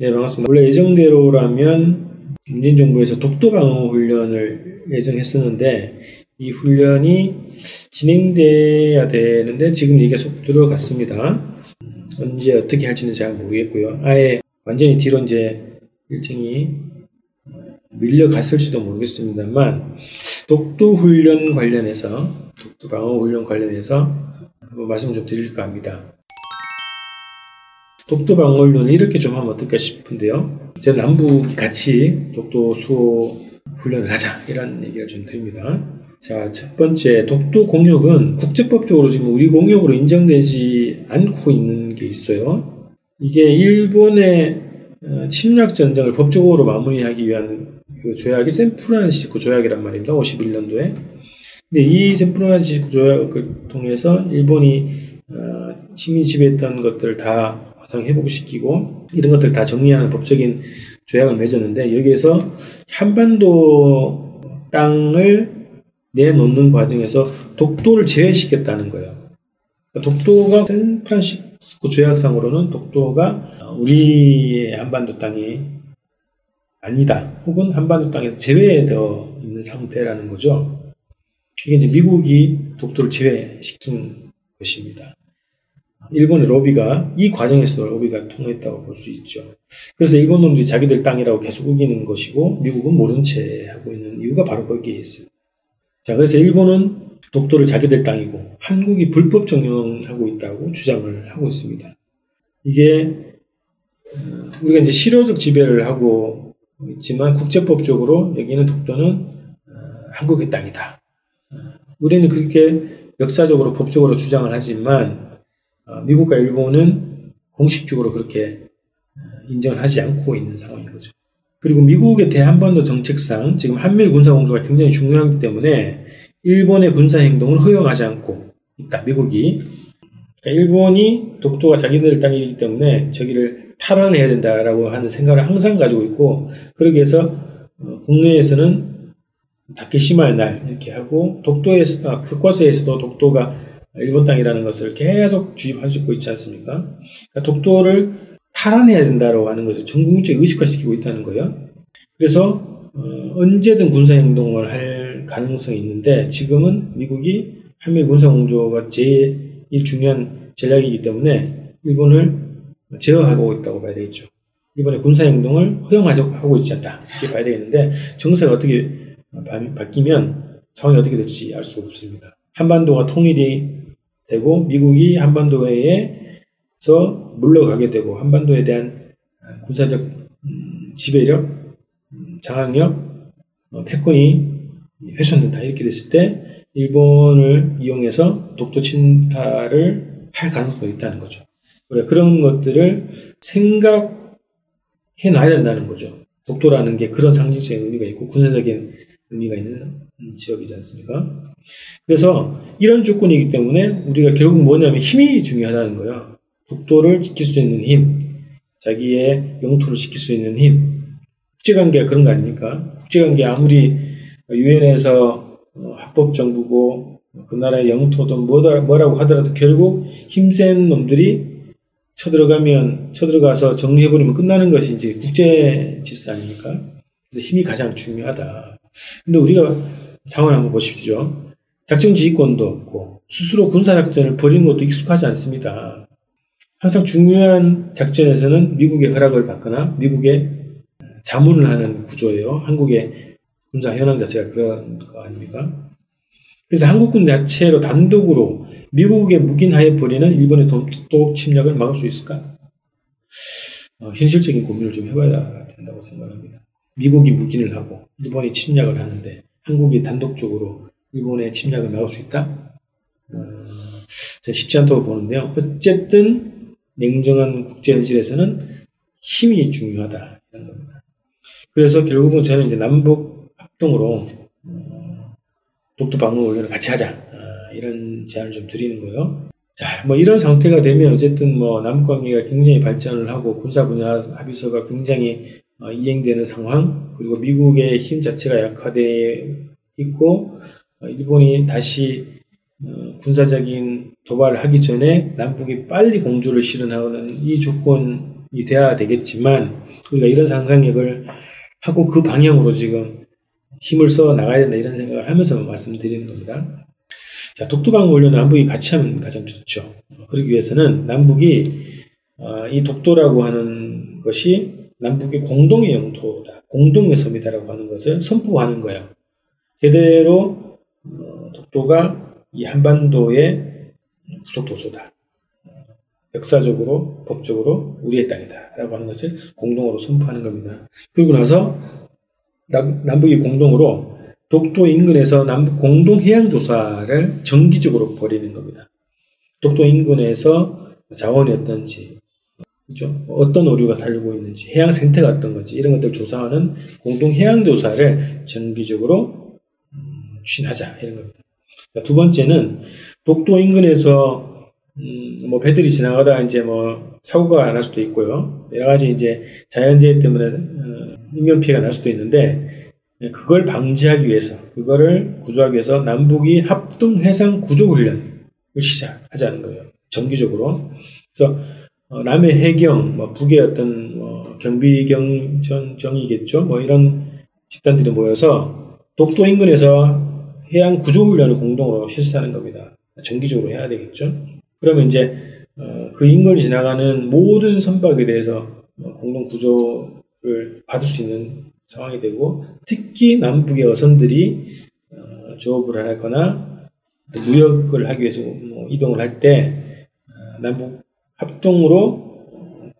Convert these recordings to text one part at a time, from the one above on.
네, 반갑습니다. 원래 예정대로라면 문재인 정부에서 독도 방어 훈련을 예정했었는데 이 훈련이 진행돼야 되는데 지금 얘기가 쏙 들어갔습니다. 언제 어떻게 할지는 잘 모르겠고요. 아예 완전히 뒤로 이제 일정이 밀려갔을지도 모르겠습니다만 독도 훈련 관련해서 독도 방어 훈련 관련해서 한번 말씀 좀 드릴까 합니다. 독도 방어 훈련을 이렇게 좀 하면 어떨까 싶은데요. 이제 남북이 같이 독도 수호 훈련을 하자 이런 얘기를 좀 드립니다. 자, 첫 번째 독도 공역은 국제법적으로 지금 우리 공역으로 인정되지 않고 있는 게 있어요. 이게 일본의 어, 침략 전쟁을 법적으로 마무리하기 위한 그 조약이 샌프란시스 코 조약이란 말입니다. 51년도에. 근데 이 샌프란시스코 조약을 통해서 일본이 어, 식민 지배했던 것들을 다 화상 회복시키고 이런 것들 다 정리하는 법적인 조약을 맺었는데 여기에서 한반도 땅을 내놓는 과정에서 독도를 제외시켰다는 거예요. 그러니까 독도가 샌프란시스코 조약상으로는 독도가 우리의 한반도 땅이 아니다. 혹은 한반도 땅에서 제외되어 있는 상태라는 거죠. 이게 이제 미국이 독도를 제외시킨 것입니다. 일본의 로비가 이 과정에서 로비가 통했다고 볼 수 있죠. 그래서 일본 놈들이 자기들 땅이라고 계속 우기는 것이고 미국은 모른 채 하고 있는 이유가 바로 거기에 있습니다. 자, 그래서 일본은 독도를 자기들 땅이고 한국이 불법 정령하고 있다고 주장을 하고 있습니다. 이게 어, 우리가 이제 실효적 지배를 하고 있지만 국제법적으로 여기는 독도는 어, 한국의 땅이다. 어, 우리는 그렇게 역사적으로 법적으로 주장을 하지만 미국과 일본은 공식적으로 그렇게 인정을 하지 않고 있는 상황인 거죠. 그리고 미국의 대한반도 정책상 지금 한미일 군사공조가 굉장히 중요하기 때문에 일본의 군사행동을 허용하지 않고 있다. 미국이. 그러니까 일본이 독도가 자기들 땅이기 때문에 저기를 탈환해야 된다라고 하는 생각을 항상 가지고 있고 그러기 위해서 어, 국내에서는 다케시마의 날 이렇게 하고 독도에서 아, 교과서에서도 독도가 일본 땅이라는 것을 계속 주입하고 있지 않습니까? 그러니까 독도를 탈환해야 된다고 하는 것을 전국적으로 의식화시키고 있다는 거예요. 그래서 어, 언제든 군사 행동을 할 가능성이 있는데 지금은 미국이 한미 군사 공조가 제일 중요한 전략이기 때문에 일본을 제어하고 있다고 봐야 되겠죠. 일본의 군사 행동을 허용하고 있지 않다. 이렇게 봐야 되겠는데 정세가 어떻게 바뀌면 상황이 어떻게 될지 알 수 없습니다. 한반도가 통일이 되고 미국이 한반도에 서 물러가게 되고 한반도에 대한 군사적 음, 지배력, 음, 장악력, 어, 패권이 훼손된다 이렇게 됐을 때 일본을 이용해서 독도 침탈을 할 가능성도 있다는 거죠. 그래 그런 것들을 생각해 놔야 된다는 거죠. 독도라는 게 그런 상징적인 의미가 있고 군사적인 의미가 있는 지역이지 않습니까? 그래서 이런 조건이기 때문에 우리가 결국 뭐냐면 힘이 중요하다는 거예요. 독도를 지킬 수 있는 힘, 자기의 영토를 지킬 수 있는 힘. 국제관계가 그런 거 아닙니까? 국제관계 아무리 유엔에서 어, 합법 정부고 그 나라의 영토든 뭐라고 하더라도 결국 힘센 놈들이 쳐들어가면 쳐들어가서 정리해버리면 끝나는 것이 이제 국제 질서 아닙니까? 그래서 힘이 가장 중요하다. 근데 우리가 상황을 한번 보십시오. 작전 지휘권도 없고 스스로 군사작전을 벌이는 것도 익숙하지 않습니다. 항상 중요한 작전에서는 미국의 허락을 받거나 미국의 자문을 하는 구조예요. 한국의 군사 현황 자체가 그런 거 아닙니까? 그래서 한국군 자체로 단독으로 미국의 묵인하에 벌이는 일본의 독도 침략을 막을 수 있을까? 어, 현실적인 고민을 좀 해봐야 된다고 생각합니다. 미국이 묵인을 하고 일본이 침략을 하는데 한국이 단독적으로 일본의 침략을 막을 수 있다? 어, 쉽지 않다고 보는데요. 어쨌든 냉정한 국제 현실에서는 힘이 중요하다 이런 겁니다. 그래서 결국은 저는 이제 남북 합동으로 어, 독도 방어 훈련을 같이 하자 어, 이런 제안을 좀 드리는 거예요. 자, 뭐 이런 상태가 되면 어쨌든 뭐 남북 관계가 굉장히 발전을 하고 군사 분야 합의서가 굉장히 어, 이행되는 상황 그리고 미국의 힘 자체가 약화돼 있고 어, 일본이 다시 어, 군사적인 도발을 하기 전에 남북이 빨리 공조를 실현하는 이 조건이 돼야 되겠지만 우리가 이런 상상력을 하고 그 방향으로 지금 힘을 써 나가야 된다 이런 생각을 하면서 말씀드리는 겁니다. 자, 독도방 원료는 남북이 같이 하면 가장 좋죠. 그러기 위해서는 남북이 어, 이 독도라고 하는 것이 남북의 공동의 영토다, 공동의 섬이다라고 하는 것을 선포하는 거예요. 제대로 어, 독도가 이 한반도의 구속도소다. 역사적으로, 법적으로 우리의 땅이다. 라고 하는 것을 공동으로 선포하는 겁니다. 그리고 나서 남북이 공동으로 독도 인근에서 남북 공동 해양 조사를 정기적으로 벌이는 겁니다. 독도 인근에서 자원이 어떤지, 그죠? 어떤 오류가 살고 있는지, 해양 생태가 어떤 건지 이런 것들 조사하는 공동 해양 조사를 정기적으로 음, 추진하자 이런 겁니다. 두 번째는 독도 인근에서 음, 뭐 배들이 지나가다 이제 뭐 사고가 날 수도 있고요. 여러 가지 이제 자연재해 때문에 어, 인명 피해가 날 수도 있는데 그걸 방지하기 위해서 그거를 구조하기 위해서 남북이 합동 해상 구조 훈련을 시작하자는 거예요. 정기적으로. 그래서 어, 남해 해경, 뭐 북의 어떤 뭐 경비경정이겠죠. 뭐 이런 집단들이 모여서 독도 인근에서 해양 구조 훈련을 공동으로 실시하는 겁니다. 정기적으로 해야 되겠죠. 그러면 이제 어, 그 인근을 지나가는 모든 선박에 대해서 공동 구조를 받을 수 있는 상황이 되고 특히 남북의 어선들이 어, 조업을 하거나 무역을 하기 위해서 뭐 이동을 할때 어, 남북 합동으로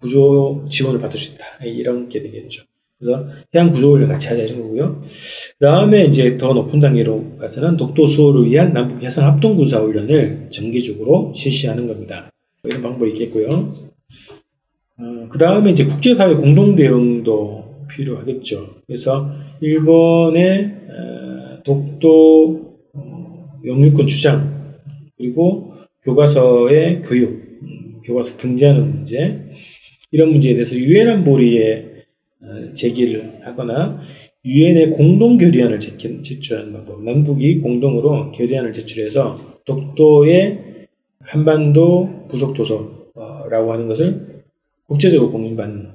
구조 지원을 받을 수 있다 이런 게 되겠죠. 그래서 해양 구조를 같이 하자 이런 거고요. 그 다음에 이제 더 높은 단계로 가서는 독도 수호를 위한 남북 해상 합동 군사 훈련을 정기적으로 실시하는 겁니다. 이런 방법이 있겠고요. 어, 그 다음에 이제 국제사회 공동 대응도 필요하겠죠. 그래서 일본의 어, 독도 어, 영유권 주장 그리고 교과서의 교육, 음, 교과서 등재하는 문제 이런 문제에 대해서 유엔 안보리에 어, 제기를 하거나 유엔에 공동 결의안을 제출하는 방법. 남북이 공동으로 결의안을 제출해서 독도의 한반도 부속 도서라고 하는 것을 국제적으로 공인받는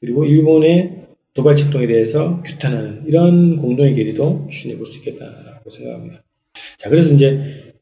그리고 일본의 도발 책동에 대해서 규탄하는 이런 공동의 결의도 추진해 볼 수 있겠다고 생각합니다. 자, 그래서 이제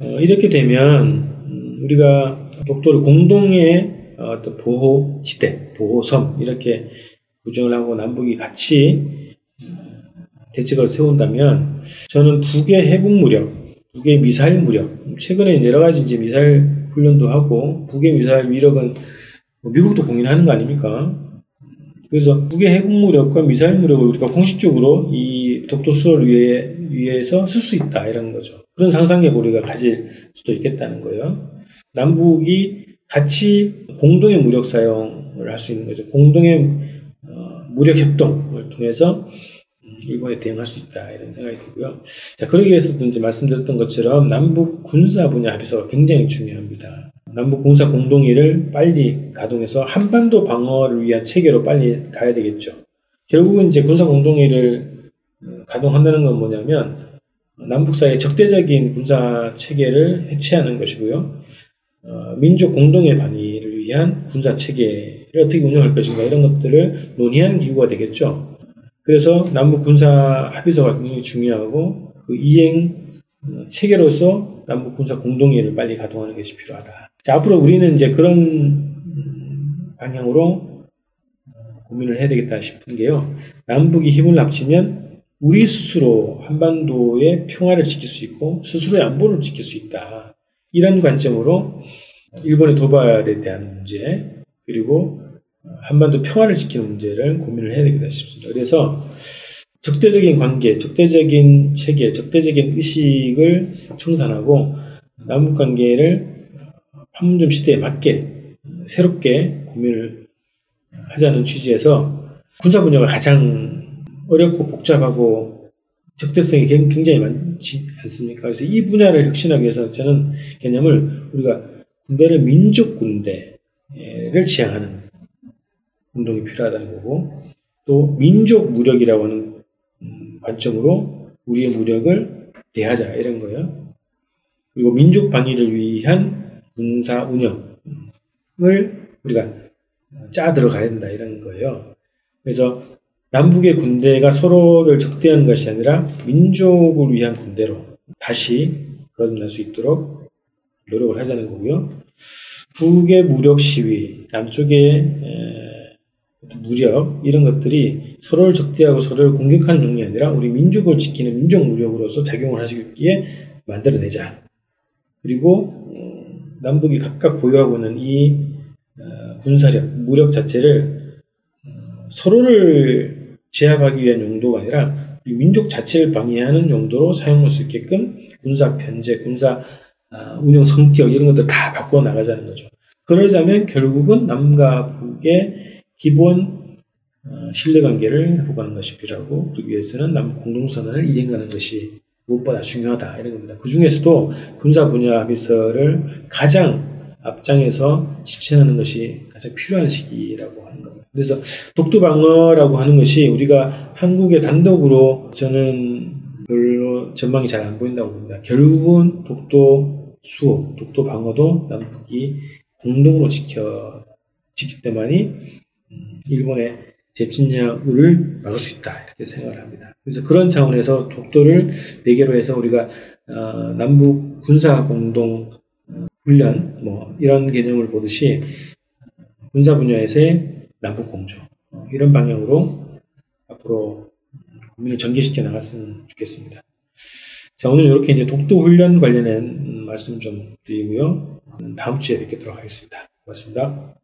어, 이렇게 되면 음, 우리가 독도를 공동의 어떤 보호 지대, 보호섬 이렇게 구정을 하고 남북이 같이 대책을 세운다면 저는 북의 해군 무력, 북의 미사일 무력, 최근에 여러 가지 이제 미사일 훈련도 하고 북의 미사일 위력은 뭐 미국도 공인하는 거 아닙니까? 그래서 북의 해군 무력과 미사일 무력을 우리가 공식적으로 이 독도 수를 위해, 위해서 쓸 수 있다 이런 거죠. 그런 상상력 우리가 가질 수도 있겠다는 거예요. 남북이 같이 공동의 무력 사용을 할 수 있는 거죠. 공동의 어, 무력 협동을 통해서 음, 일본에 대응할 수 있다 이런 생각이 들고요. 자 그러기 위해서도 이제 말씀드렸던 것처럼 남북 군사 분야 합의서가 굉장히 중요합니다. 남북 군사 공동의를 빨리 가동해서 한반도 방어를 위한 체계로 빨리 가야 되겠죠. 결국은 이제 군사 공동의를 어, 가동한다는 건 뭐냐면 남북 사이의 적대적인 군사 체계를 해체하는 것이고요. 어, 민족 공동의 방위를 위한 군사 체계를 어떻게 운영할 것인가 이런 것들을 논의하는 기구가 되겠죠. 그래서 남북 군사 합의서가 굉장히 중요하고 그 이행 어, 체계로서 남북 군사 공동회를 빨리 가동하는 것이 필요하다. 자, 앞으로 우리는 이제 그런 음, 방향으로 어, 고민을 해야 되겠다 싶은 게요. 남북이 힘을 합치면 우리 스스로 한반도의 평화를 지킬 수 있고 스스로의 안보를 지킬 수 있다. 이런 관점으로 일본의 도발에 대한 문제 그리고 한반도 평화를 지키는 문제를 고민을 해야 되겠다 싶습니다. 그래서 적대적인 관계, 적대적인 체계, 적대적인 의식을 청산하고 남북 관계를 판문점 시대에 맞게 새롭게 고민을 하자는 취지에서 군사 분야가 가장 어렵고 복잡하고 적대성이 굉장히 많지 않습니까? 그래서 이 분야를 혁신하기 위해서 저는 개념을 우리가 군대를 민족 군대를 지향하는 운동이 필요하다는 거고 또 민족 무력이라고 하는 음, 관점으로 우리의 무력을 대하자 이런 거예요. 그리고 민족 방위를 위한 군사 운영을 우리가 짜 들어가야 된다 이런 거예요. 그래서 남북의 군대가 서로를 적대하는 것이 아니라 민족을 위한 군대로 다시 거듭날 수 있도록 노력을 하자는 거고요. 북의 무력 시위, 남쪽의 무력 이런 것들이 서로를 적대하고 서로를 공격하는 용이 아니라 우리 민족을 지키는 민족 무력으로서 작용을 하시기에 만들어내자. 그리고 어, 남북이 각각 보유하고 있는 이 어, 군사력, 무력 자체를 어, 서로를 제압하기 위한 용도가 아니라 민족 자체를 방해하는 용도로 사용할 수 있게끔 군사 편제, 군사 운영 성격 이런 것들 다 바꿔 나가자는 거죠. 그러자면 결국은 남과 북의 기본 신뢰 관계를 회복하는 것이 필요하고 그러기 위해서는 남 공동선언을 이행하는 것이 무엇보다 중요하다 이런 겁니다. 그 중에서도 군사 분야 합의서를 가장 앞장에서 실천하는 것이 가장 필요한 시기라고 하는 겁니다. 그래서 독도방어라고 하는 것이 우리가 한국의 단독으로 저는 별로 전망이 잘 안 보인다고 봅니다. 결국은 독도 수호, 독도 방어도 남북이 공동으로 지켜 지기 때문에 음, 일본의 재침략을 막을 수 있다 이렇게 생각을 합니다. 그래서 그런 차원에서 독도를 매개로 해서 우리가 어, 남북 군사 공동 어, 훈련 뭐 이런 개념을 보듯이 군사 분야에서의 남북 공조 어, 이런 방향으로 앞으로 국민을 전개시켜 나갔으면 좋겠습니다. 자 오늘 이렇게 이제 독도 훈련 관련된 말씀 좀 드리고요. 다음 주에 뵙도록 하겠습니다. 고맙습니다.